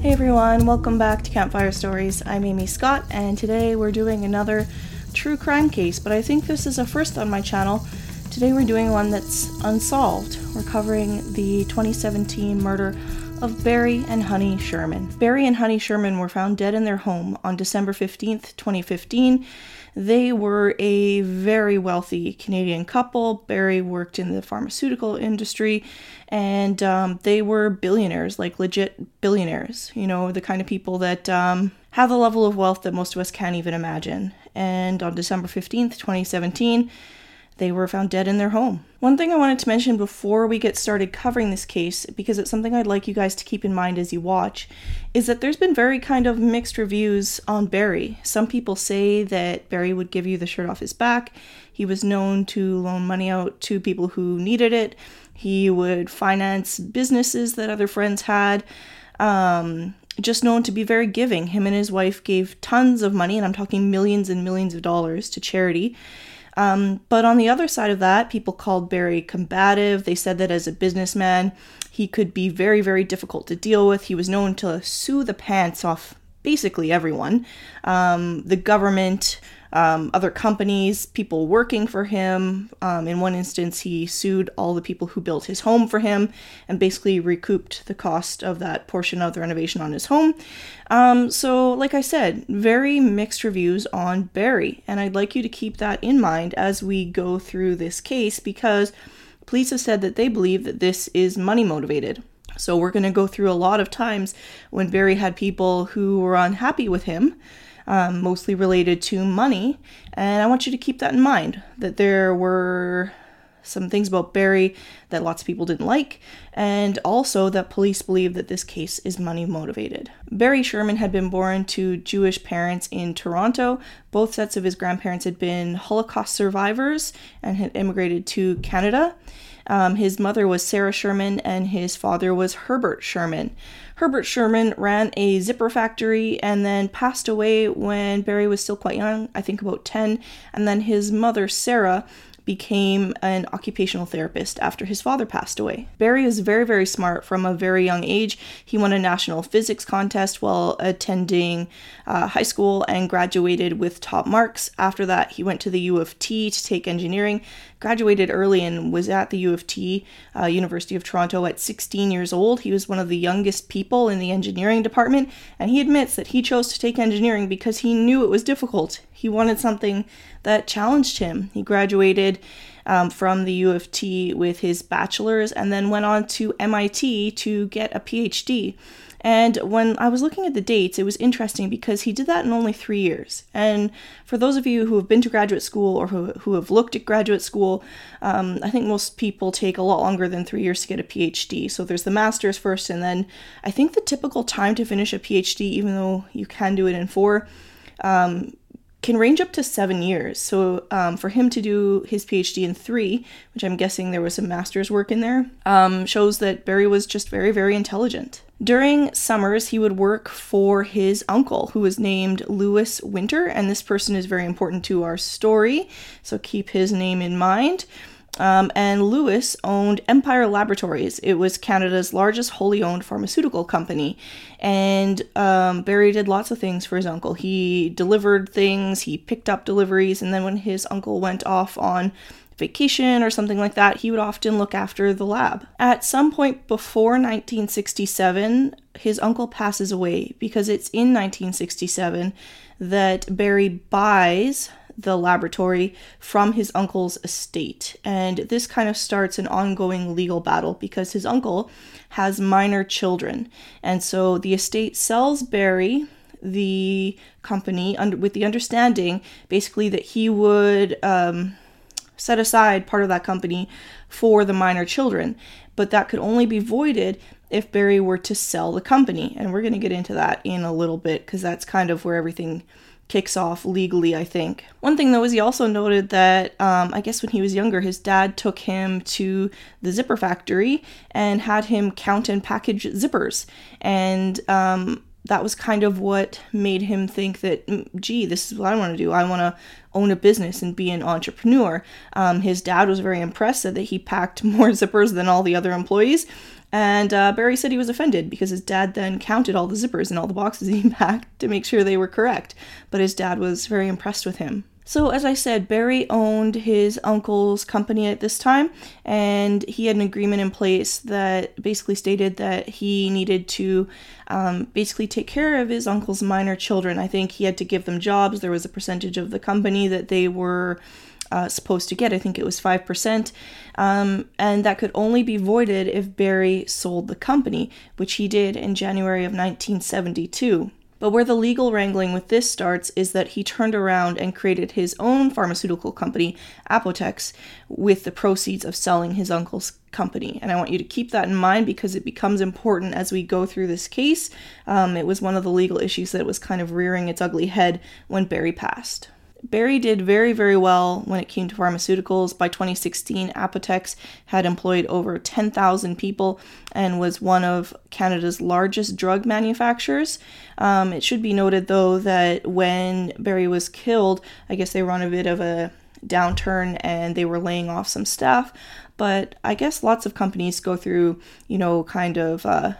Hey everyone, welcome back to Campfire Stories. I'm Amy Scott, and today we're doing another true crime case, but I think this is a first on my channel. Today we're doing one that's unsolved. We're covering the 2017 murder of Barry and Honey Sherman. Barry and Honey Sherman were found dead in their home on December 15th, 2015. They were a very wealthy Canadian couple. Barry worked in the pharmaceutical industry and um, they were billionaires, like legit billionaires, you know, the kind of people that um, have a level of wealth that most of us can't even imagine. And on December 15th, 2017, they were found dead in their home. One thing I wanted to mention before we get started covering this case, because it's something I'd like you guys to keep in mind as you watch, is that there's been very kind of mixed reviews on Barry. Some people say that Barry would give you the shirt off his back. He was known to loan money out to people who needed it. He would finance businesses that other friends had. Um, just known to be very giving. Him and his wife gave tons of money, and I'm talking millions and millions of dollars, to charity. Um, but on the other side of that, people called Barry combative. They said that as a businessman, he could be very, very difficult to deal with. He was known to sue the pants off basically everyone um, the government, um, other companies, people working for him. Um, in one instance, he sued all the people who built his home for him and basically recouped the cost of that portion of the renovation on his home. Um, so, like I said, very mixed reviews on Barry, and I'd like you to keep that in mind as we go through this case because police have said that they believe that this is money motivated. So, we're going to go through a lot of times when Barry had people who were unhappy with him um, mostly related to money. And I want you to keep that in mind that there were some things about Barry that lots of people didn't like, and also that police believe that this case is money motivated. Barry Sherman had been born to Jewish parents in Toronto. Both sets of his grandparents had been Holocaust survivors and had immigrated to Canada. Um, his mother was Sarah Sherman, and his father was Herbert Sherman. Herbert Sherman ran a zipper factory and then passed away when Barry was still quite young, I think about 10. And then his mother, Sarah, became an occupational therapist after his father passed away. Barry was very, very smart from a very young age. He won a national physics contest while attending uh, high school and graduated with top marks. After that, he went to the U of T to take engineering, graduated early, and was at the U of T, uh, University of Toronto, at 16 years old. He was one of the youngest people in the engineering department, and he admits that he chose to take engineering because he knew it was difficult. He wanted something that challenged him. He graduated um, from the U of T with his bachelor's and then went on to MIT to get a PhD. And when I was looking at the dates, it was interesting because he did that in only three years. And for those of you who have been to graduate school or who, who have looked at graduate school, um, I think most people take a lot longer than three years to get a PhD. So there's the master's first, and then I think the typical time to finish a PhD, even though you can do it in four, um, can range up to seven years. So um, for him to do his PhD in three, which I'm guessing there was some master's work in there, um, shows that Barry was just very, very intelligent. During summers, he would work for his uncle, who was named Lewis Winter, and this person is very important to our story, so keep his name in mind. Um, and Lewis owned Empire Laboratories. It was Canada's largest wholly owned pharmaceutical company. And um, Barry did lots of things for his uncle. He delivered things, he picked up deliveries, and then when his uncle went off on vacation or something like that, he would often look after the lab. At some point before 1967, his uncle passes away because it's in 1967 that Barry buys the laboratory from his uncle's estate. And this kind of starts an ongoing legal battle because his uncle has minor children. And so the estate sells Barry the company under, with the understanding basically that he would um, set aside part of that company for the minor children. But that could only be voided if Barry were to sell the company. And we're going to get into that in a little bit because that's kind of where everything kicks off legally, I think. One thing though is he also noted that um, I guess when he was younger, his dad took him to the zipper factory and had him count and package zippers. And um, that was kind of what made him think that, "Mm, gee, this is what I want to do. I want to own a business and be an entrepreneur. Um, his dad was very impressed, said that he packed more zippers than all the other employees. And uh, Barry said he was offended because his dad then counted all the zippers and all the boxes he packed to make sure they were correct. But his dad was very impressed with him. So, as I said, Barry owned his uncle's company at this time, and he had an agreement in place that basically stated that he needed to um, basically take care of his uncle's minor children. I think he had to give them jobs. There was a percentage of the company that they were uh, supposed to get. I think it was 5%. Um, and that could only be voided if Barry sold the company, which he did in January of 1972. But where the legal wrangling with this starts is that he turned around and created his own pharmaceutical company, Apotex, with the proceeds of selling his uncle's company. And I want you to keep that in mind because it becomes important as we go through this case. Um, it was one of the legal issues that was kind of rearing its ugly head when Barry passed. Barry did very, very well when it came to pharmaceuticals. By 2016, Apotex had employed over 10,000 people and was one of Canada's largest drug manufacturers. Um, it should be noted, though, that when Barry was killed, I guess they were on a bit of a downturn and they were laying off some staff. But I guess lots of companies go through, you know, kind of. Uh,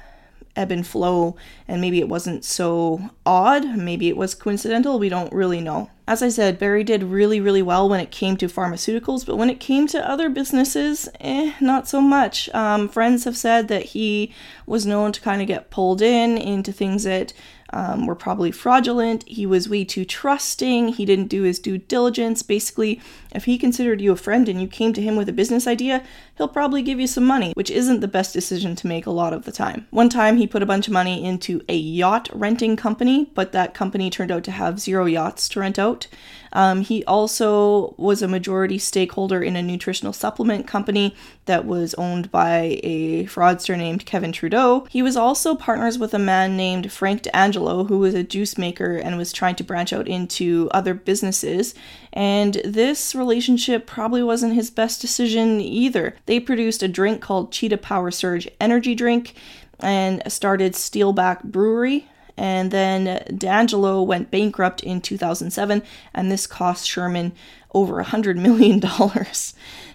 ebb and flow, and maybe it wasn't so odd. Maybe it was coincidental. We don't really know. As I said, Barry did really, really well when it came to pharmaceuticals, but when it came to other businesses, eh, not so much. Um, friends have said that he was known to kind of get pulled in into things that um, were probably fraudulent. He was way too trusting. He didn't do his due diligence. Basically, if he considered you a friend and you came to him with a business idea, he'll probably give you some money, which isn't the best decision to make a lot of the time. One time, he put a bunch of money into a yacht renting company, but that company turned out to have zero yachts to rent out. Um, he also was a majority stakeholder in a nutritional supplement company that was owned by a fraudster named Kevin Trudeau. He was also partners with a man named Frank D'Angelo, who was a juice maker and was trying to branch out into other businesses. And this relationship probably wasn't his best decision either. They produced a drink called Cheetah Power Surge Energy Drink and started Steelback Brewery and then D'Angelo went bankrupt in 2007, and this cost Sherman over a $100 million.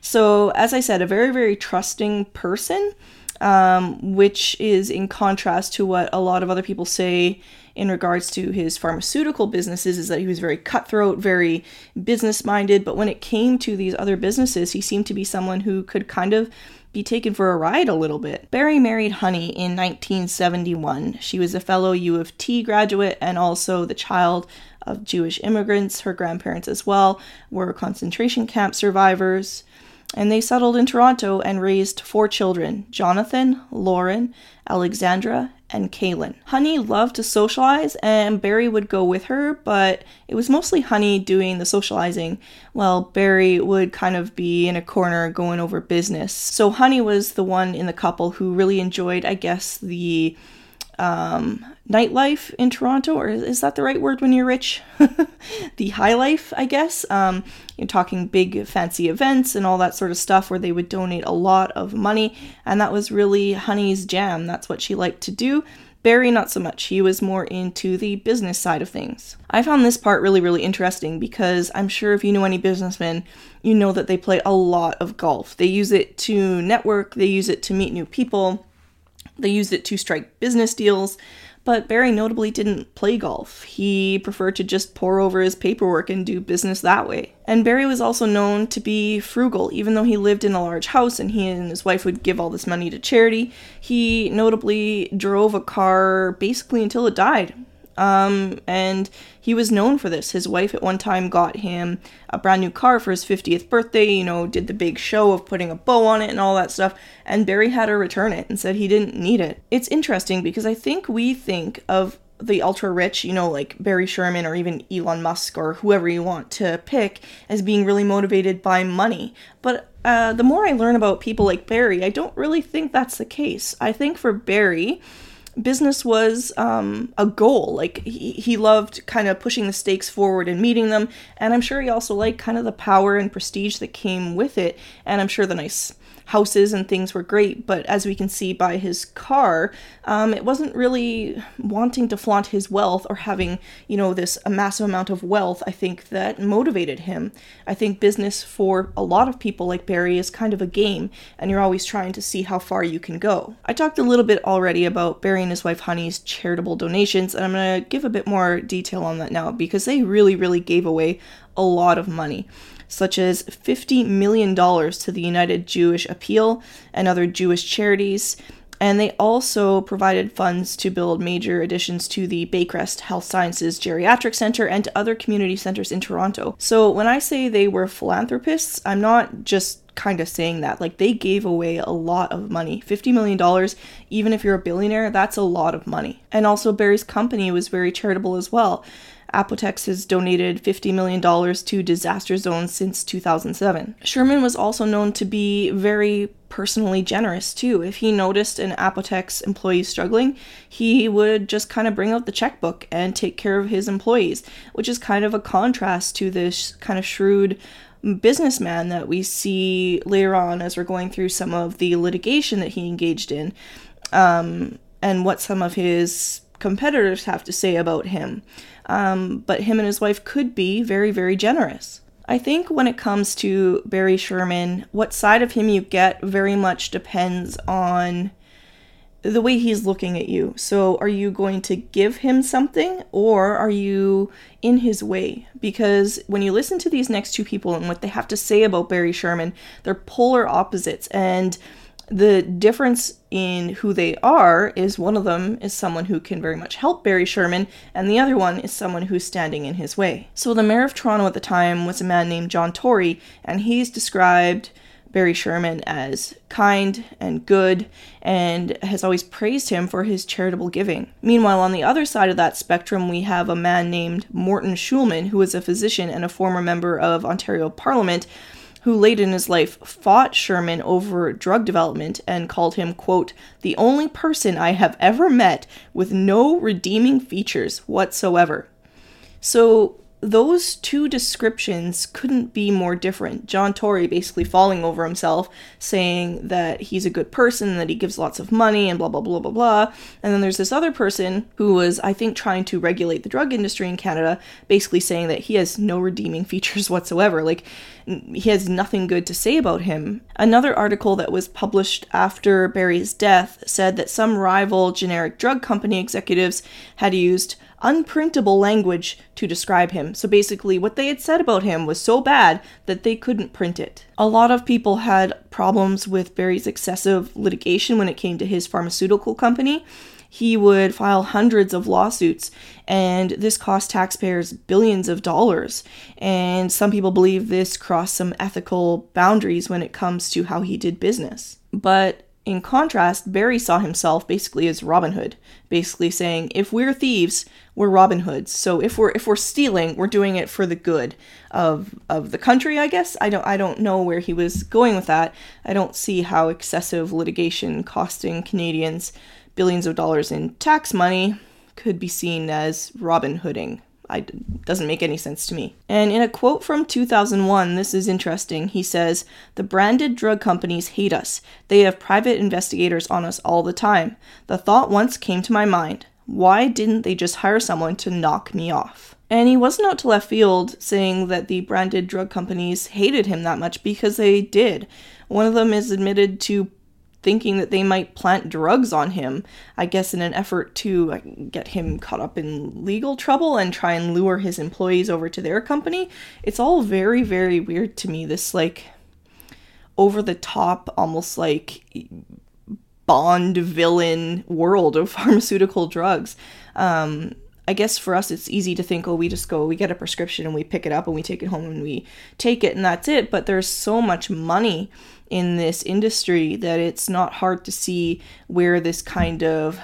so, as I said, a very, very trusting person, um, which is in contrast to what a lot of other people say in regards to his pharmaceutical businesses is that he was very cutthroat, very business minded. But when it came to these other businesses, he seemed to be someone who could kind of be taken for a ride a little bit. Barry married Honey in 1971. She was a fellow U of T graduate and also the child of Jewish immigrants. Her grandparents, as well, were concentration camp survivors. And they settled in Toronto and raised four children Jonathan, Lauren, Alexandra, and Kaelen. Honey loved to socialize, and Barry would go with her, but it was mostly Honey doing the socializing, while Barry would kind of be in a corner going over business. So Honey was the one in the couple who really enjoyed, I guess, the um, nightlife in Toronto, or is that the right word when you're rich? the high life, I guess. Um, you're talking big fancy events and all that sort of stuff where they would donate a lot of money, and that was really Honey's jam. That's what she liked to do. Barry, not so much. He was more into the business side of things. I found this part really, really interesting because I'm sure if you know any businessmen, you know that they play a lot of golf. They use it to network, they use it to meet new people, they used it to strike business deals but Barry notably didn't play golf. He preferred to just pore over his paperwork and do business that way. And Barry was also known to be frugal, even though he lived in a large house and he and his wife would give all this money to charity. He notably drove a car basically until it died. Um, and he was known for this. His wife at one time got him a brand new car for his 50th birthday, you know, did the big show of putting a bow on it and all that stuff, and Barry had her return it and said he didn't need it. It's interesting because I think we think of the ultra rich, you know, like Barry Sherman or even Elon Musk or whoever you want to pick, as being really motivated by money. But uh, the more I learn about people like Barry, I don't really think that's the case. I think for Barry, business was um, a goal. Like he, he loved kind of pushing the stakes forward and meeting them. And I'm sure he also liked kind of the power and prestige that came with it. And I'm sure the nice houses and things were great, but as we can see by his car, um, it wasn't really wanting to flaunt his wealth or having, you know, this a massive amount of wealth. I think that motivated him. I think business for a lot of people like Barry is kind of a game, and you're always trying to see how far you can go. I talked a little bit already about Barry and his wife Honey's charitable donations, and I'm going to give a bit more detail on that now because they really, really gave away a lot of money such as $50 million to the United Jewish Appeal and other Jewish charities. And they also provided funds to build major additions to the Baycrest Health Sciences Geriatric Center and other community centers in Toronto. So when I say they were philanthropists, I'm not just kind of saying that. Like they gave away a lot of money. $50 million, even if you're a billionaire, that's a lot of money. And also, Barry's company was very charitable as well. Apotex has donated $50 million to disaster zones since 2007. Sherman was also known to be very personally generous too. If he noticed an Apotex employee struggling, he would just kind of bring out the checkbook and take care of his employees, which is kind of a contrast to this kind of shrewd businessman that we see later on as we're going through some of the litigation that he engaged in um, and what some of his competitors have to say about him um, but him and his wife could be very, very generous. I think when it comes to Barry Sherman, what side of him you get very much depends on the way he's looking at you. So, are you going to give him something or are you in his way? Because when you listen to these next two people and what they have to say about Barry Sherman, they're polar opposites. And the difference in who they are is one of them is someone who can very much help Barry Sherman, and the other one is someone who's standing in his way. So, the mayor of Toronto at the time was a man named John Tory, and he's described Barry Sherman as kind and good and has always praised him for his charitable giving. Meanwhile, on the other side of that spectrum, we have a man named Morton Shulman, who is a physician and a former member of Ontario Parliament who late in his life fought Sherman over drug development and called him, quote, the only person I have ever met with no redeeming features whatsoever. So those two descriptions couldn't be more different. John Tory basically falling over himself, saying that he's a good person, that he gives lots of money, and blah, blah, blah, blah, blah. And then there's this other person who was, I think, trying to regulate the drug industry in Canada, basically saying that he has no redeeming features whatsoever. Like, he has nothing good to say about him. Another article that was published after Barry's death said that some rival generic drug company executives had used unprintable language to describe him. So basically, what they had said about him was so bad that they couldn't print it. A lot of people had problems with Barry's excessive litigation when it came to his pharmaceutical company. He would file hundreds of lawsuits, and this cost taxpayers billions of dollars. And some people believe this crossed some ethical boundaries when it comes to how he did business. But in contrast, Barry saw himself basically as Robin Hood, basically saying, if we're thieves, we're Robin Hoods. So if we're if we're stealing, we're doing it for the good of of the country, I guess. I don't I don't know where he was going with that. I don't see how excessive litigation costing Canadians billions of dollars in tax money could be seen as Robin Hooding. I, doesn't make any sense to me. And in a quote from 2001, this is interesting. He says, The branded drug companies hate us. They have private investigators on us all the time. The thought once came to my mind why didn't they just hire someone to knock me off? And he wasn't out to left field saying that the branded drug companies hated him that much because they did. One of them is admitted to thinking that they might plant drugs on him, I guess, in an effort to uh, get him caught up in legal trouble and try and lure his employees over to their company. It's all very, very weird to me. This, like, over the top, almost like Bond villain world of pharmaceutical drugs. Um, I guess for us, it's easy to think, oh, we just go, we get a prescription and we pick it up and we take it home and we take it and that's it. But there's so much money in this industry that it's not hard to see where this kind of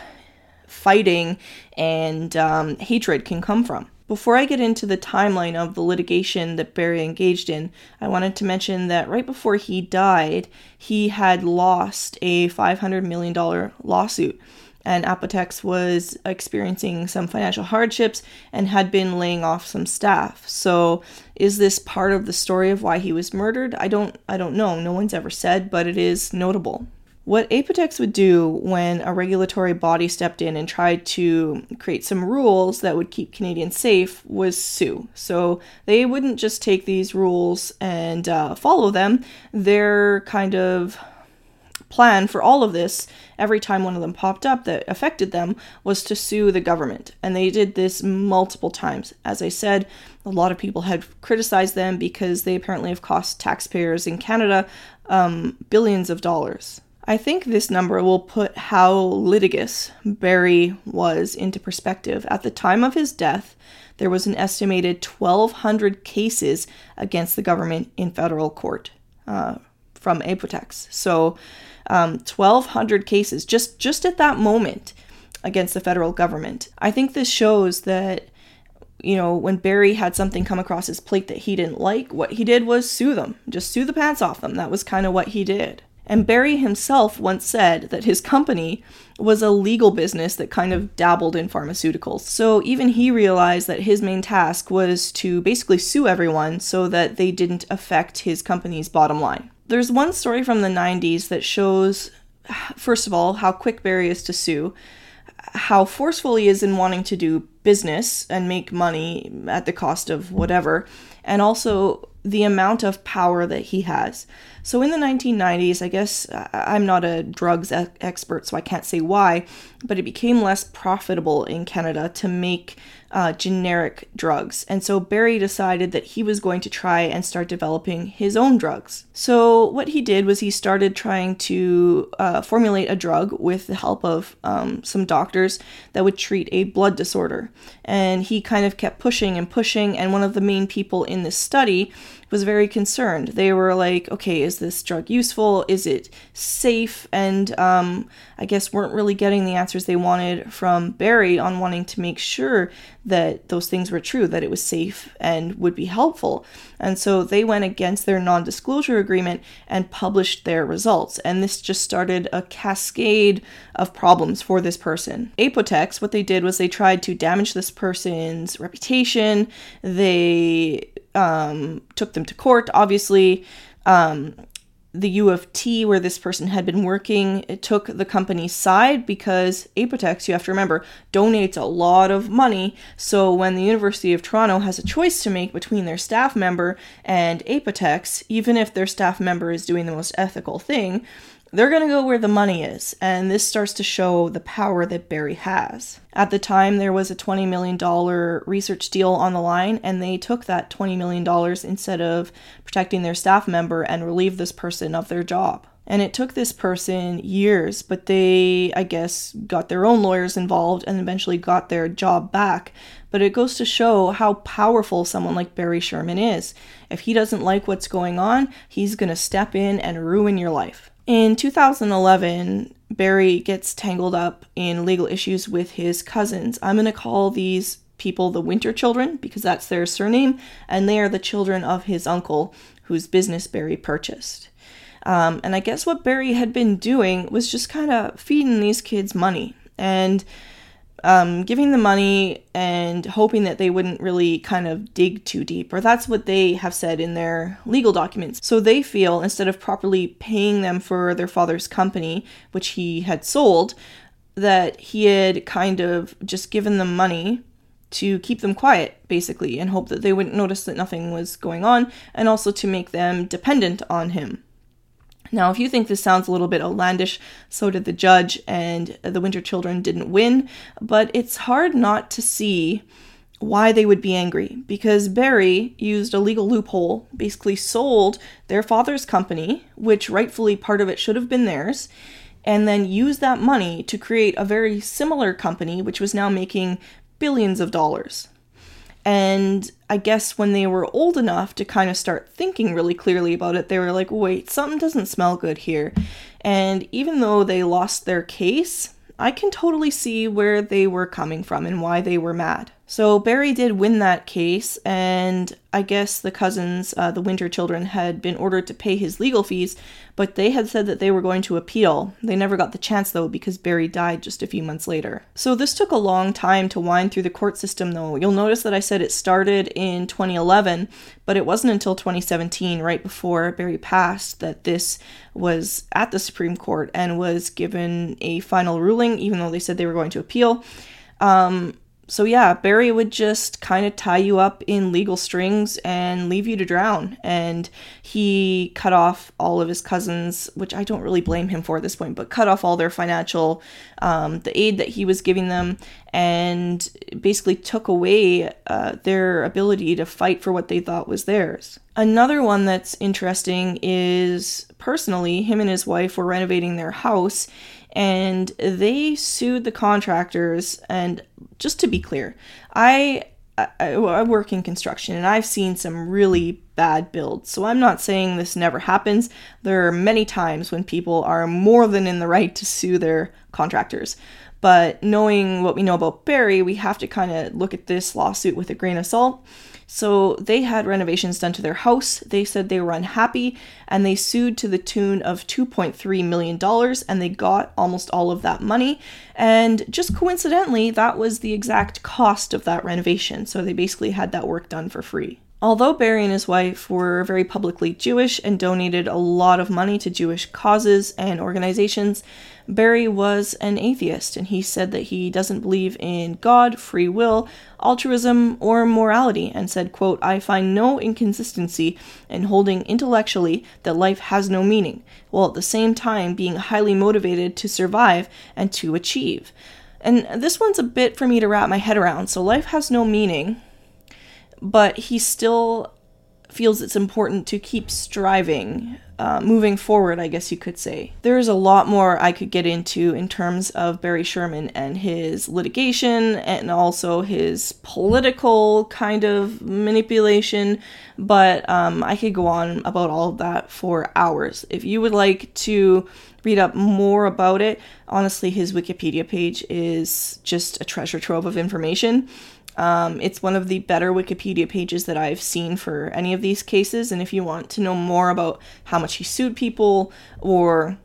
fighting and um, hatred can come from. Before I get into the timeline of the litigation that Barry engaged in, I wanted to mention that right before he died, he had lost a $500 million lawsuit and Apotex was experiencing some financial hardships and had been laying off some staff. So, is this part of the story of why he was murdered? I don't I don't know. No one's ever said, but it is notable. What Apotex would do when a regulatory body stepped in and tried to create some rules that would keep Canadians safe was sue. So they wouldn't just take these rules and uh, follow them. Their kind of plan for all of this, every time one of them popped up that affected them, was to sue the government. And they did this multiple times. As I said, a lot of people had criticized them because they apparently have cost taxpayers in Canada um, billions of dollars. I think this number will put how litigious Barry was into perspective. At the time of his death, there was an estimated 1,200 cases against the government in federal court uh, from Apotex. So, um, 1,200 cases just just at that moment against the federal government. I think this shows that you know, when Barry had something come across his plate that he didn't like, what he did was sue them. Just sue the pants off them. That was kind of what he did. And Barry himself once said that his company was a legal business that kind of dabbled in pharmaceuticals. So even he realized that his main task was to basically sue everyone so that they didn't affect his company's bottom line. There's one story from the 90s that shows, first of all, how quick Barry is to sue, how forceful he is in wanting to do business and make money at the cost of whatever, and also the amount of power that he has. So in the 1990s, I guess I'm not a drugs expert, so I can't say why, but it became less profitable in Canada to make uh, generic drugs. And so Barry decided that he was going to try and start developing his own drugs. So what he did was he started trying to uh, formulate a drug with the help of um, some doctors that would treat a blood disorder. And he kind of kept pushing and pushing. And one of the main people in this study was very concerned. They were like, okay, is this drug useful? Is it safe? And um, I guess weren't really getting the answers they wanted from Barry on wanting to make sure that those things were true, that it was safe and would be helpful. And so they went against their non disclosure agreement and published their results. And this just started a cascade of problems for this person. Apotex, what they did was they tried to damage this person's reputation. They um, took them to court, obviously. Um, the U of T, where this person had been working, it took the company's side because Apotex, you have to remember, donates a lot of money. So when the University of Toronto has a choice to make between their staff member and Apotex, even if their staff member is doing the most ethical thing, they're going to go where the money is, and this starts to show the power that Barry has. At the time, there was a $20 million research deal on the line, and they took that $20 million instead of protecting their staff member and relieve this person of their job. And it took this person years, but they, I guess, got their own lawyers involved and eventually got their job back. But it goes to show how powerful someone like Barry Sherman is. If he doesn't like what's going on, he's going to step in and ruin your life. In 2011, Barry gets tangled up in legal issues with his cousins. I'm going to call these people the Winter Children because that's their surname, and they are the children of his uncle, whose business Barry purchased. Um, and I guess what Barry had been doing was just kind of feeding these kids money. And um, giving the money and hoping that they wouldn't really kind of dig too deep, or that's what they have said in their legal documents. So they feel instead of properly paying them for their father's company, which he had sold, that he had kind of just given them money to keep them quiet, basically, and hope that they wouldn't notice that nothing was going on, and also to make them dependent on him. Now, if you think this sounds a little bit outlandish, so did the judge, and the Winter Children didn't win, but it's hard not to see why they would be angry because Barry used a legal loophole, basically sold their father's company, which rightfully part of it should have been theirs, and then used that money to create a very similar company, which was now making billions of dollars. And I guess when they were old enough to kind of start thinking really clearly about it, they were like, wait, something doesn't smell good here. And even though they lost their case, I can totally see where they were coming from and why they were mad. So Barry did win that case, and I guess the cousins, uh, the Winter children, had been ordered to pay his legal fees, but they had said that they were going to appeal. They never got the chance, though, because Barry died just a few months later. So this took a long time to wind through the court system, though. You'll notice that I said it started in 2011, but it wasn't until 2017, right before Barry passed, that this was at the Supreme Court and was given a final ruling, even though they said they were going to appeal. Um, so yeah, Barry would just kind of tie you up in legal strings and leave you to drown. And he cut off all of his cousins, which I don't really blame him for at this point, but cut off all their financial, um, the aid that he was giving them, and basically took away uh, their ability to fight for what they thought was theirs. Another one that's interesting is personally, him and his wife were renovating their house and they sued the contractors. And just to be clear, I, I, work in construction and I've seen some really bad builds. So I'm not saying this never happens. There are many times when people are more than in the right to sue their contractors. But knowing what we know about Barry, we have to kind of look at this lawsuit with a grain of salt. So they had renovations done to their house. They said they were unhappy and they sued to the tune of $2.3 million and they got almost all of that money. And just coincidentally, that was the exact cost of that renovation. So they basically had that work done for free. Although Barry and his wife were very publicly Jewish and donated a lot of money to Jewish causes and organizations, Barry was an atheist and he said that he doesn't believe in God, free will, altruism, or morality and said, quote, I find no inconsistency in holding intellectually that life has no meaning, while at the same time being highly motivated to survive and to achieve. And this one's a bit for me to wrap my head around. So life has no meaning but he still feels it's important to keep striving, uh, moving forward, I guess you could say. There's a lot more I could get into in terms of Barry Sherman and his litigation and also his political kind of manipulation, but um, I could go on about all of that for hours. If you would like to read up more about it, honestly, his Wikipedia page is just a treasure trove of information. Um, it's one of the better Wikipedia pages that I've seen for any of these cases. And if you want to know more about how much he sued people or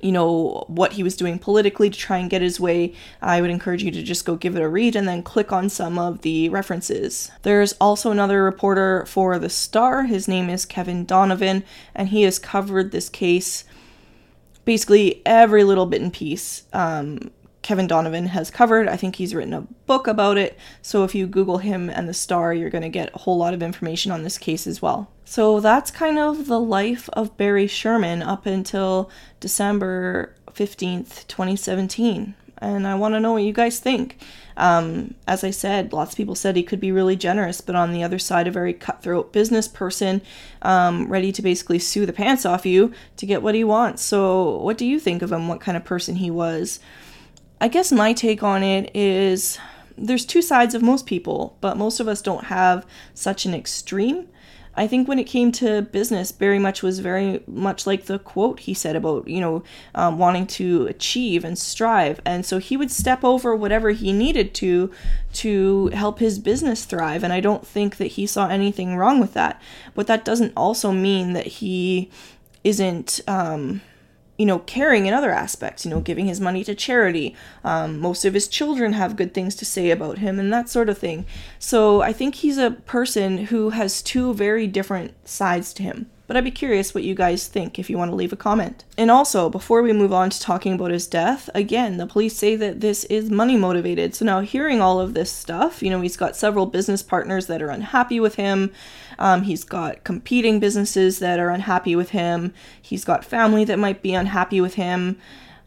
you know what he was doing politically to try and get his way, I would encourage you to just go give it a read and then click on some of the references. There's also another reporter for The Star. His name is Kevin Donovan, and he has covered this case basically every little bit and piece. Um, Kevin Donovan has covered. I think he's written a book about it. So if you Google him and the star, you're going to get a whole lot of information on this case as well. So that's kind of the life of Barry Sherman up until December 15th, 2017. And I want to know what you guys think. Um, as I said, lots of people said he could be really generous, but on the other side, a very cutthroat business person, um, ready to basically sue the pants off you to get what he wants. So, what do you think of him? What kind of person he was? I guess my take on it is there's two sides of most people, but most of us don't have such an extreme. I think when it came to business, Barry much was very much like the quote he said about, you know, um, wanting to achieve and strive. And so he would step over whatever he needed to to help his business thrive. And I don't think that he saw anything wrong with that. But that doesn't also mean that he isn't. Um, you know, caring in other aspects, you know, giving his money to charity. Um, most of his children have good things to say about him and that sort of thing. So I think he's a person who has two very different sides to him. But I'd be curious what you guys think if you want to leave a comment. And also, before we move on to talking about his death, again, the police say that this is money motivated. So now, hearing all of this stuff, you know, he's got several business partners that are unhappy with him. Um, he's got competing businesses that are unhappy with him. He's got family that might be unhappy with him.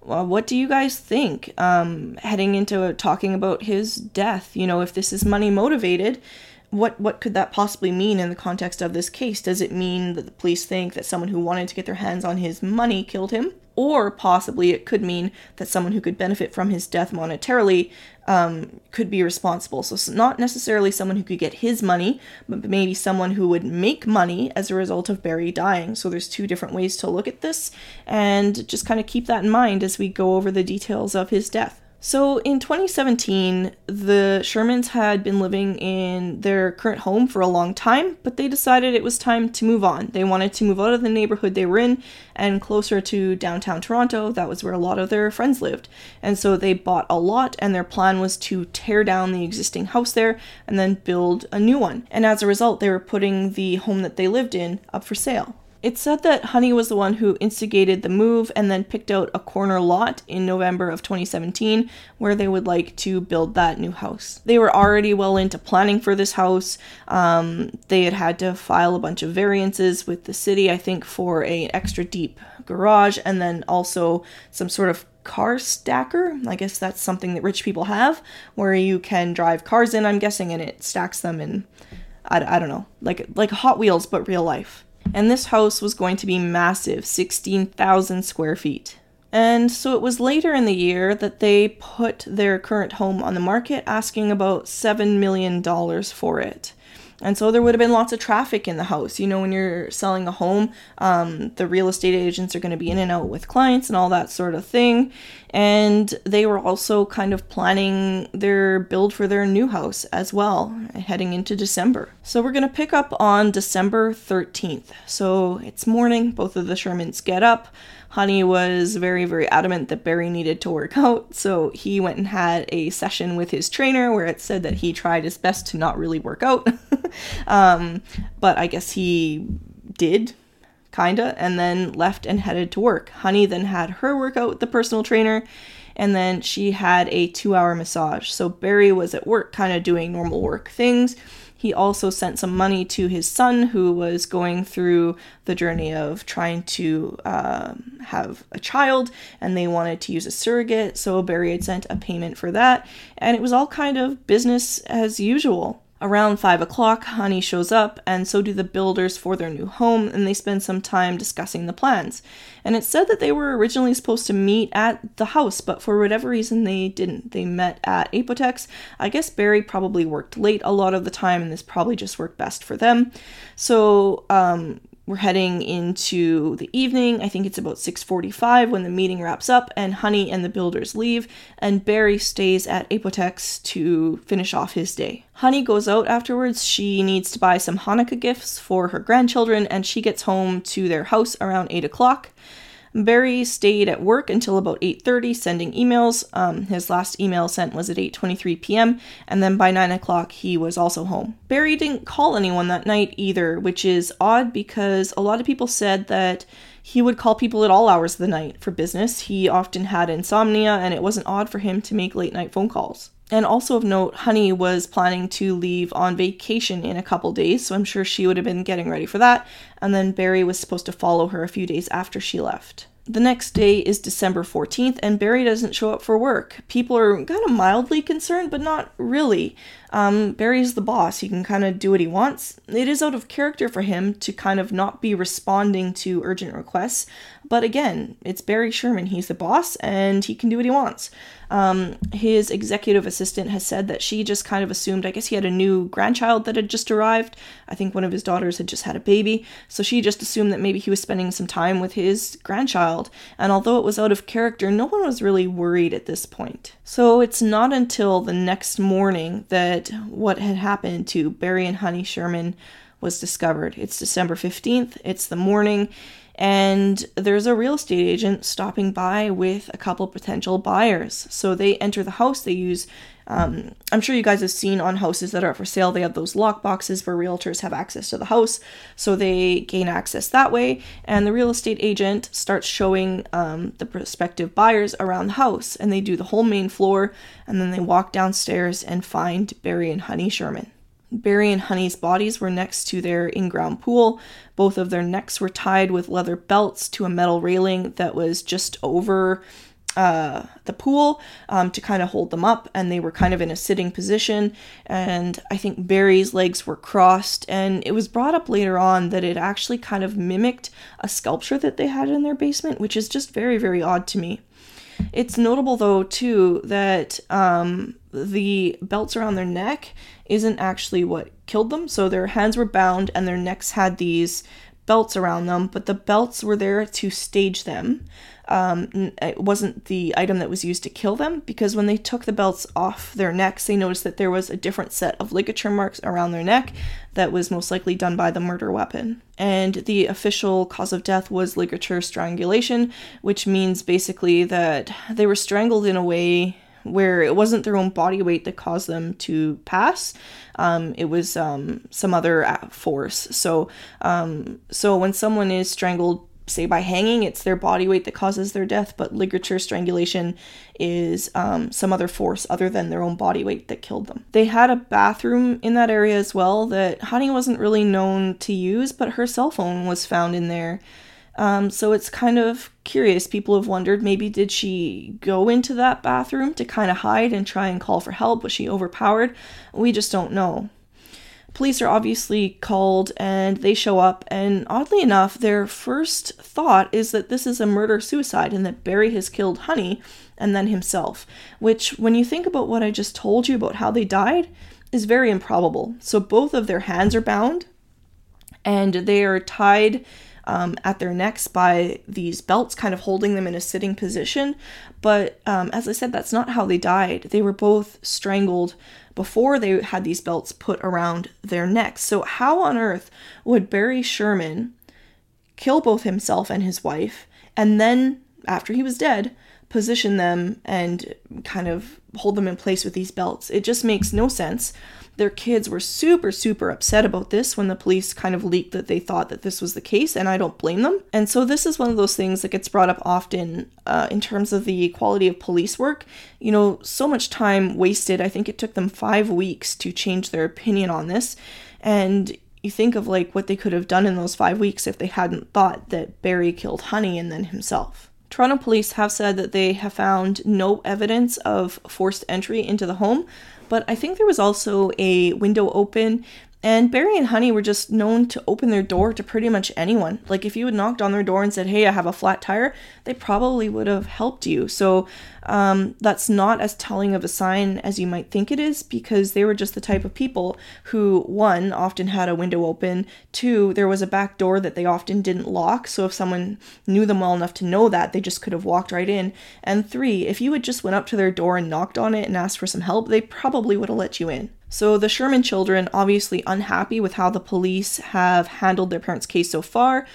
Well, what do you guys think? Um, heading into talking about his death, you know, if this is money motivated, what what could that possibly mean in the context of this case? Does it mean that the police think that someone who wanted to get their hands on his money killed him? Or possibly it could mean that someone who could benefit from his death monetarily um, could be responsible. So, not necessarily someone who could get his money, but maybe someone who would make money as a result of Barry dying. So, there's two different ways to look at this, and just kind of keep that in mind as we go over the details of his death. So in 2017, the Shermans had been living in their current home for a long time, but they decided it was time to move on. They wanted to move out of the neighborhood they were in and closer to downtown Toronto. That was where a lot of their friends lived. And so they bought a lot, and their plan was to tear down the existing house there and then build a new one. And as a result, they were putting the home that they lived in up for sale. It's said that Honey was the one who instigated the move and then picked out a corner lot in November of 2017 where they would like to build that new house. They were already well into planning for this house. Um, they had had to file a bunch of variances with the city, I think, for a extra deep garage and then also some sort of car stacker. I guess that's something that rich people have where you can drive cars in, I'm guessing, and it stacks them in. I, I don't know, like like Hot Wheels, but real life and this house was going to be massive 16,000 square feet. And so it was later in the year that they put their current home on the market, asking about $7 million for it. And so there would have been lots of traffic in the house. You know, when you're selling a home, um, the real estate agents are going to be in and out with clients and all that sort of thing. And they were also kind of planning their build for their new house as well, heading into December. So we're going to pick up on December 13th. So it's morning, both of the Shermans get up. Honey was very, very adamant that Barry needed to work out, so he went and had a session with his trainer where it said that he tried his best to not really work out. um, but I guess he did, kinda, and then left and headed to work. Honey then had her workout with the personal trainer, and then she had a two hour massage. So Barry was at work, kind of doing normal work things he also sent some money to his son, who was going through the journey of trying to um, have a child, and they wanted to use a surrogate. So Barry had sent a payment for that, and it was all kind of business as usual. Around 5 o'clock, Honey shows up, and so do the builders for their new home, and they spend some time discussing the plans. And it's said that they were originally supposed to meet at the house, but for whatever reason they didn't. They met at Apotex. I guess Barry probably worked late a lot of the time, and this probably just worked best for them. So, um, we're heading into the evening. I think it's about 6:45 when the meeting wraps up and Honey and the builders leave and Barry stays at Apotex to finish off his day. Honey goes out afterwards. She needs to buy some Hanukkah gifts for her grandchildren and she gets home to their house around 8 o'clock. Barry stayed at work until about 8:30, sending emails. Um, his last email sent was at 8:23 p.m., and then by 9 o'clock he was also home. Barry didn't call anyone that night either, which is odd because a lot of people said that he would call people at all hours of the night for business. He often had insomnia, and it wasn't odd for him to make late night phone calls. And also of note, Honey was planning to leave on vacation in a couple days, so I'm sure she would have been getting ready for that. And then Barry was supposed to follow her a few days after she left. The next day is December 14th, and Barry doesn't show up for work. People are kind of mildly concerned, but not really. Um, Barry's the boss. He can kind of do what he wants. It is out of character for him to kind of not be responding to urgent requests. But again, it's Barry Sherman. He's the boss and he can do what he wants. Um, his executive assistant has said that she just kind of assumed, I guess he had a new grandchild that had just arrived. I think one of his daughters had just had a baby. So she just assumed that maybe he was spending some time with his grandchild. And although it was out of character, no one was really worried at this point. So it's not until the next morning that what had happened to Barry and Honey Sherman was discovered. It's December 15th, it's the morning, and there's a real estate agent stopping by with a couple potential buyers. So they enter the house, they use um, I'm sure you guys have seen on houses that are for sale, they have those lock boxes where realtors have access to the house. So they gain access that way. And the real estate agent starts showing um, the prospective buyers around the house. And they do the whole main floor. And then they walk downstairs and find Barry and Honey Sherman. Barry and Honey's bodies were next to their in ground pool. Both of their necks were tied with leather belts to a metal railing that was just over uh, the pool um, to kind of hold them up, and they were kind of in a sitting position. And I think Barry's legs were crossed, and it was brought up later on that it actually kind of mimicked a sculpture that they had in their basement, which is just very, very odd to me. It's notable, though, too, that um, the belts around their neck isn't actually what killed them. So their hands were bound and their necks had these belts around them, but the belts were there to stage them. Um, it wasn't the item that was used to kill them because when they took the belts off their necks, they noticed that there was a different set of ligature marks around their neck that was most likely done by the murder weapon. And the official cause of death was ligature strangulation, which means basically that they were strangled in a way where it wasn't their own body weight that caused them to pass. Um, it was um, some other uh, force. So, um, so when someone is strangled say by hanging it's their body weight that causes their death but ligature strangulation is um, some other force other than their own body weight that killed them they had a bathroom in that area as well that honey wasn't really known to use but her cell phone was found in there um, so it's kind of curious. People have wondered maybe did she go into that bathroom to kind of hide and try and call for help? Was she overpowered? We just don't know. Police are obviously called and they show up, and oddly enough, their first thought is that this is a murder suicide and that Barry has killed Honey and then himself, which, when you think about what I just told you about how they died, is very improbable. So both of their hands are bound and they are tied um, at their necks by these belts, kind of holding them in a sitting position. But um, as I said, that's not how they died. They were both strangled before they had these belts put around their necks. So, how on earth would Barry Sherman kill both himself and his wife, and then, after he was dead, position them and kind of hold them in place with these belts? It just makes no sense. Their kids were super, super upset about this when the police kind of leaked that they thought that this was the case, and I don't blame them. And so, this is one of those things that gets brought up often uh, in terms of the quality of police work. You know, so much time wasted. I think it took them five weeks to change their opinion on this. And you think of like what they could have done in those five weeks if they hadn't thought that Barry killed Honey and then himself. Toronto police have said that they have found no evidence of forced entry into the home, but I think there was also a window open and Barry and Honey were just known to open their door to pretty much anyone. Like if you had knocked on their door and said, "Hey, I have a flat tire," they probably would have helped you. So um, that's not as telling of a sign as you might think it is, because they were just the type of people who, one, often had a window open. Two, there was a back door that they often didn't lock. So if someone knew them well enough to know that, they just could have walked right in. And three, if you had just went up to their door and knocked on it and asked for some help, they probably would have let you in. So the Sherman children, obviously unhappy with how the police have handled their parents' case so far,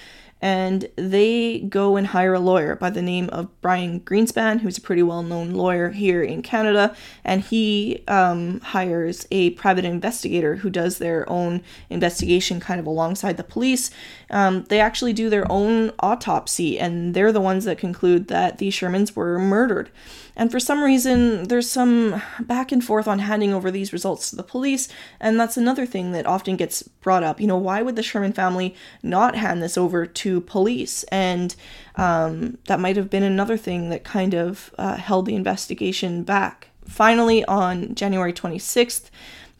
and they go and hire a lawyer by the name of Brian Greenspan, who's a pretty well known lawyer here in Canada, and he um, hires a private investigator who does their own investigation kind of alongside the police. Um, they actually do their own autopsy, and they're the ones that conclude that the Shermans were murdered. And for some reason, there's some back and forth on handing over these results to the police, and that's another thing that often gets brought up. You know, why would the Sherman family not hand this over to police? And um, that might have been another thing that kind of uh, held the investigation back. Finally, on January 26th,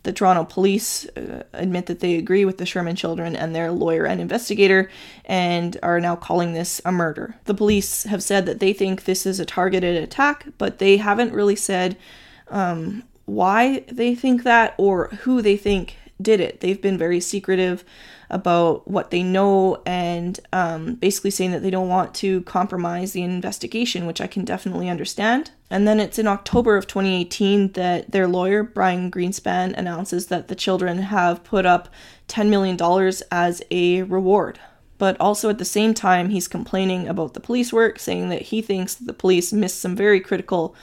the Toronto police uh, admit that they agree with the Sherman children and their lawyer and investigator and are now calling this a murder. The police have said that they think this is a targeted attack, but they haven't really said um, why they think that or who they think did it. They've been very secretive about what they know and um, basically saying that they don't want to compromise the investigation, which I can definitely understand. And then it's in October of 2018 that their lawyer, Brian Greenspan, announces that the children have put up $10 million as a reward. But also at the same time, he's complaining about the police work, saying that he thinks that the police missed some very critical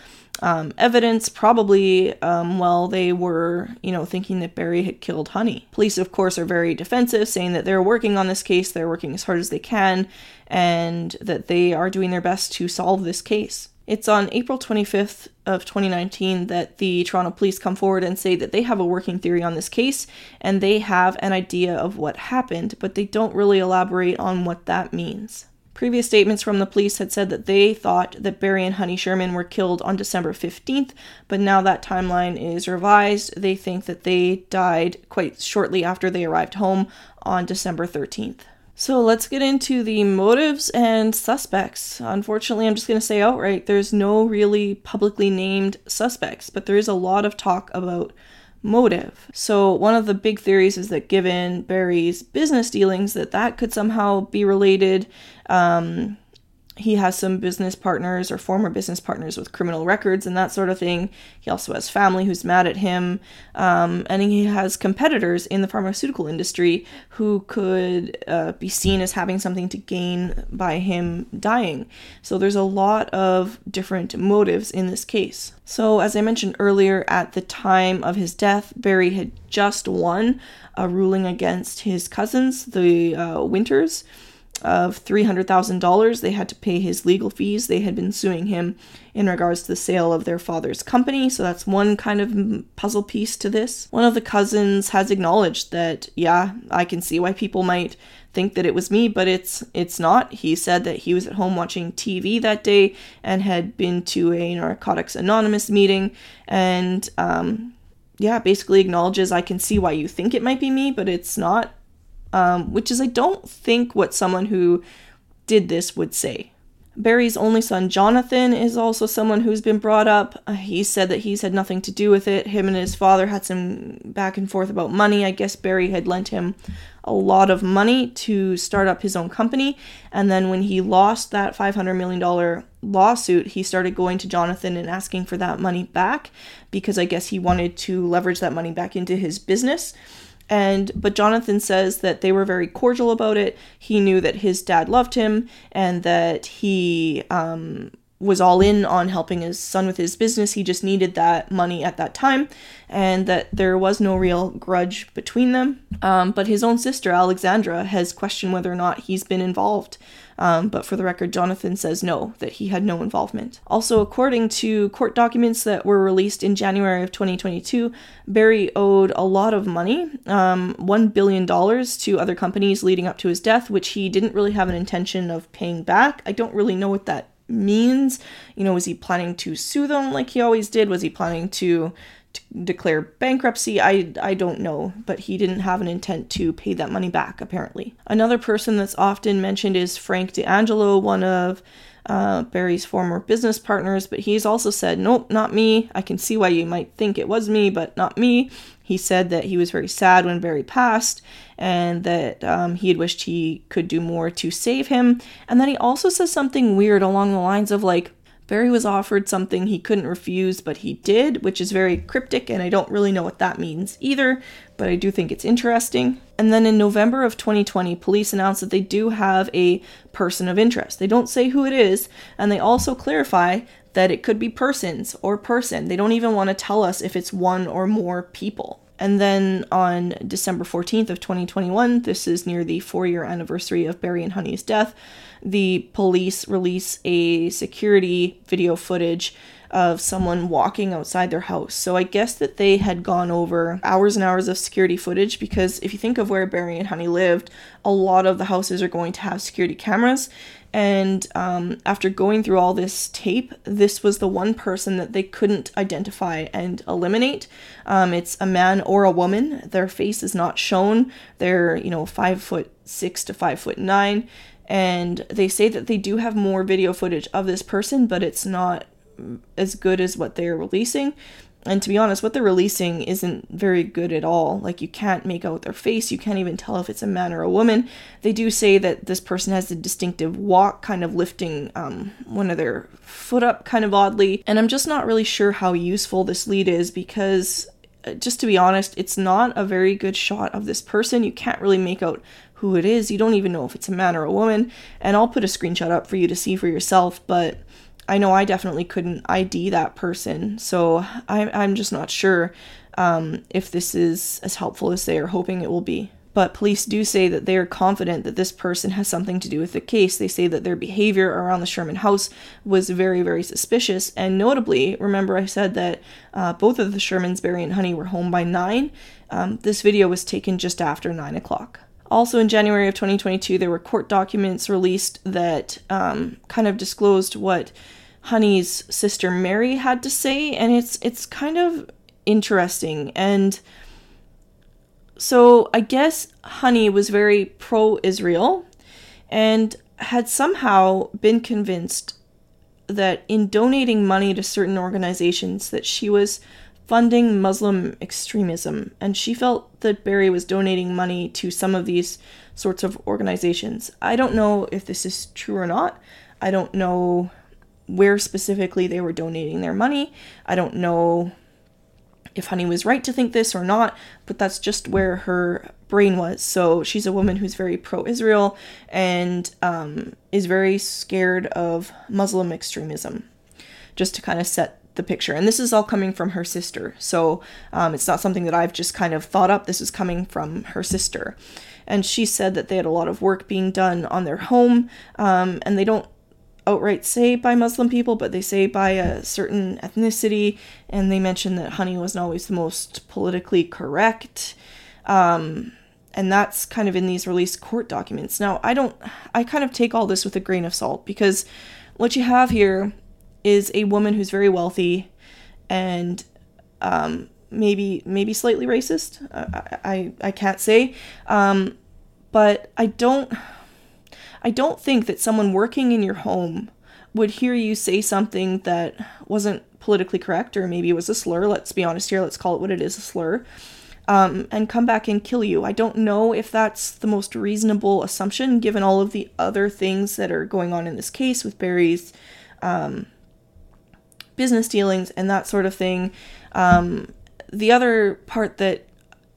um, evidence, probably um, while they were, you know, thinking that Barry had killed Honey. Police, of course, are very defensive, saying that they're working on this case, they're working as hard as they can, and that they are doing their best to solve this case. It's on April 25th of 2019 that the Toronto police come forward and say that they have a working theory on this case and they have an idea of what happened, but they don't really elaborate on what that means. Previous statements from the police had said that they thought that Barry and Honey Sherman were killed on December 15th, but now that timeline is revised. They think that they died quite shortly after they arrived home on December 13th. So let's get into the motives and suspects. Unfortunately, I'm just going to say outright there's no really publicly named suspects, but there is a lot of talk about motive. So one of the big theories is that given Barry's business dealings, that that could somehow be related. Um, he has some business partners or former business partners with criminal records and that sort of thing. He also has family who's mad at him. Um, and he has competitors in the pharmaceutical industry who could uh, be seen as having something to gain by him dying. So there's a lot of different motives in this case. So, as I mentioned earlier, at the time of his death, Barry had just won a ruling against his cousins, the uh, Winters of $300,000. They had to pay his legal fees. They had been suing him in regards to the sale of their father's company. So that's one kind of puzzle piece to this. One of the cousins has acknowledged that, yeah, I can see why people might think that it was me, but it's it's not. He said that he was at home watching TV that day and had been to a Narcotics Anonymous meeting and um yeah, basically acknowledges I can see why you think it might be me, but it's not um, which is, I don't think, what someone who did this would say. Barry's only son, Jonathan, is also someone who's been brought up. Uh, he said that he's had nothing to do with it. Him and his father had some back and forth about money. I guess Barry had lent him a lot of money to start up his own company. And then when he lost that $500 million lawsuit, he started going to Jonathan and asking for that money back because I guess he wanted to leverage that money back into his business. And but Jonathan says that they were very cordial about it. He knew that his dad loved him and that he um, was all in on helping his son with his business. He just needed that money at that time, and that there was no real grudge between them. Um, but his own sister, Alexandra, has questioned whether or not he's been involved. Um, but for the record, Jonathan says no, that he had no involvement. Also, according to court documents that were released in January of 2022, Barry owed a lot of money, um, $1 billion, to other companies leading up to his death, which he didn't really have an intention of paying back. I don't really know what that means. You know, was he planning to sue them like he always did? Was he planning to declare bankruptcy. I I don't know, but he didn't have an intent to pay that money back apparently. Another person that's often mentioned is Frank D'Angelo, one of uh, Barry's former business partners, but he's also said, Nope, not me. I can see why you might think it was me, but not me. He said that he was very sad when Barry passed and that um, he had wished he could do more to save him. And then he also says something weird along the lines of, like, Barry was offered something he couldn't refuse, but he did, which is very cryptic, and I don't really know what that means either, but I do think it's interesting. And then in November of 2020, police announced that they do have a person of interest. They don't say who it is, and they also clarify that it could be persons or person. They don't even want to tell us if it's one or more people. And then on December 14th of 2021, this is near the 4-year anniversary of Barry and Honey's death, the police release a security video footage of someone walking outside their house. So I guess that they had gone over hours and hours of security footage because if you think of where Barry and Honey lived, a lot of the houses are going to have security cameras. And um, after going through all this tape, this was the one person that they couldn't identify and eliminate. Um, it's a man or a woman. Their face is not shown. They're, you know, five foot six to five foot nine and they say that they do have more video footage of this person, but it's not as good as what they're releasing. And to be honest, what they're releasing isn't very good at all. Like, you can't make out their face, you can't even tell if it's a man or a woman. They do say that this person has a distinctive walk, kind of lifting um, one of their foot up kind of oddly. And I'm just not really sure how useful this lead is because uh, just to be honest, it's not a very good shot of this person. You can't really make out who it is. You don't even know if it's a man or a woman. And I'll put a screenshot up for you to see for yourself, but I know I definitely couldn't ID that person. So I'm, I'm just not sure um, if this is as helpful as they are hoping it will be. But police do say that they are confident that this person has something to do with the case. They say that their behavior around the Sherman house was very, very suspicious. And notably, remember I said that uh, both of the Shermans, Barry and Honey, were home by 9. Um, this video was taken just after 9 o'clock. Also, in January of 2022, there were court documents released that um, kind of disclosed what Honey's sister Mary had to say, and it's it's kind of interesting. And so, I guess Honey was very pro-Israel, and had somehow been convinced that in donating money to certain organizations, that she was funding Muslim extremism, and she felt that Barry was donating money to some of these sorts of organizations. I don't know if this is true or not. I don't know where specifically they were donating their money. I don't know if Honey was right to think this or not, but that's just where her brain was. So she's a woman who's very pro Israel and um, is very scared of Muslim extremism, just to kind of set the picture. And this is all coming from her sister. So um, it's not something that I've just kind of thought up. This is coming from her sister. And she said that they had a lot of work being done on their home, um, and they don't outright say by Muslim people, but they say by a certain ethnicity, and they mentioned that honey wasn't always the most politically correct. Um, and that's kind of in these released court documents. Now, I don't, I kind of take all this with a grain of salt because what you have here is a woman who's very wealthy and um, maybe maybe slightly racist. I I, I can't say, um, but I don't I don't think that someone working in your home would hear you say something that wasn't politically correct or maybe it was a slur. Let's be honest here. Let's call it what it is a slur. Um, and come back and kill you. I don't know if that's the most reasonable assumption given all of the other things that are going on in this case with Barry's um, business dealings and that sort of thing. Um, the other part that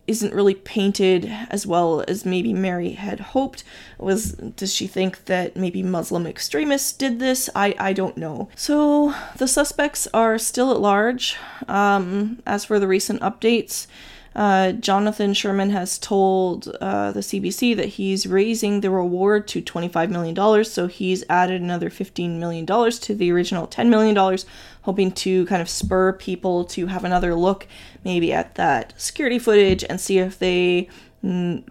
isn't really painted as well as maybe Mary had hoped. Was does she think that maybe Muslim extremists did this? I I don't know. So the suspects are still at large. Um, as for the recent updates, uh, Jonathan Sherman has told uh, the CBC that he's raising the reward to $25 million, so he's added another $15 million to the original $10 million, hoping to kind of spur people to have another look maybe at that security footage and see if they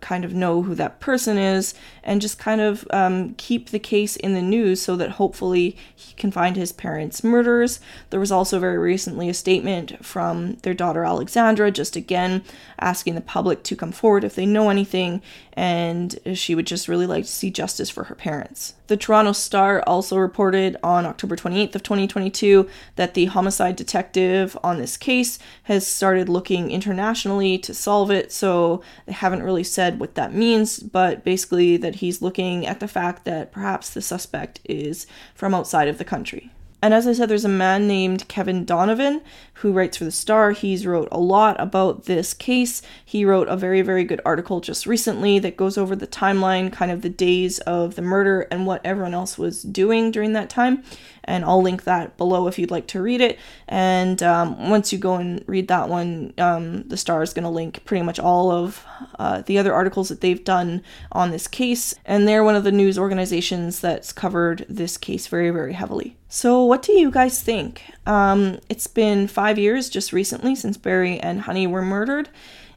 kind of know who that person is and just kind of um, keep the case in the news so that hopefully he can find his parents' murderers. There was also very recently a statement from their daughter Alexandra, just again asking the public to come forward if they know anything, and she would just really like to see justice for her parents. The Toronto Star also reported on October 28th of 2022 that the homicide detective on this case has started looking internationally to solve it. So they haven't really said what that means, but basically that he's looking at the fact that perhaps the suspect is from outside of the country. And as I said, there's a man named Kevin Donovan who writes for the Star. He's wrote a lot about this case. He wrote a very, very good article just recently that goes over the timeline, kind of the days of the murder and what everyone else was doing during that time. And I'll link that below if you'd like to read it. And um, once you go and read that one, um, the Star is going to link pretty much all of uh, the other articles that they've done on this case. And they're one of the news organizations that's covered this case very, very heavily. So, what do you guys think? Um, it's been five years just recently since Barry and Honey were murdered,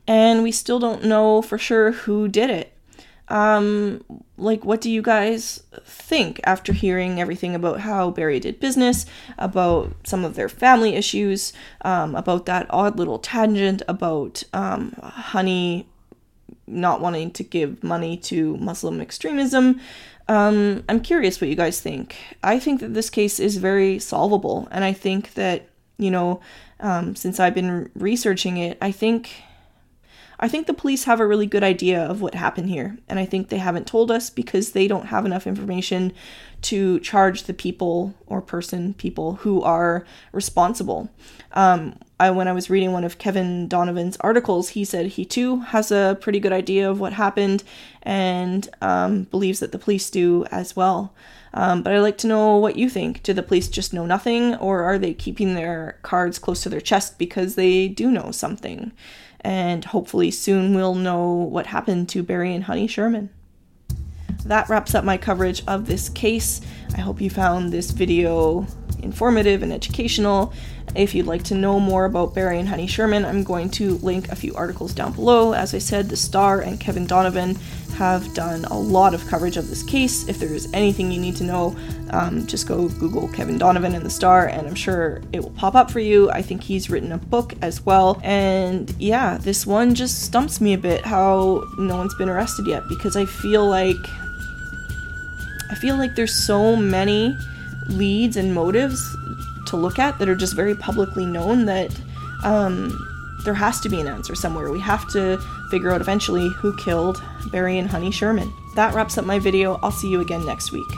and we still don't know for sure who did it. Um, like, what do you guys think after hearing everything about how Barry did business, about some of their family issues, um, about that odd little tangent about um, Honey not wanting to give money to Muslim extremism? Um, I'm curious what you guys think. I think that this case is very solvable, and I think that you know, um, since I've been researching it, I think I think the police have a really good idea of what happened here, and I think they haven't told us because they don't have enough information to charge the people or person people who are responsible. Um, I, when I was reading one of Kevin Donovan's articles, he said he too has a pretty good idea of what happened and um, believes that the police do as well. Um, but I'd like to know what you think. Do the police just know nothing, or are they keeping their cards close to their chest because they do know something? And hopefully soon we'll know what happened to Barry and Honey Sherman. That wraps up my coverage of this case. I hope you found this video informative and educational. If you'd like to know more about Barry and Honey Sherman, I'm going to link a few articles down below. As I said, The Star and Kevin Donovan have done a lot of coverage of this case. If there's anything you need to know, um, just go Google Kevin Donovan and The Star, and I'm sure it will pop up for you. I think he's written a book as well. And yeah, this one just stumps me a bit how no one's been arrested yet because I feel like. I feel like there's so many leads and motives to look at that are just very publicly known that um, there has to be an answer somewhere. We have to figure out eventually who killed Barry and Honey Sherman. That wraps up my video. I'll see you again next week.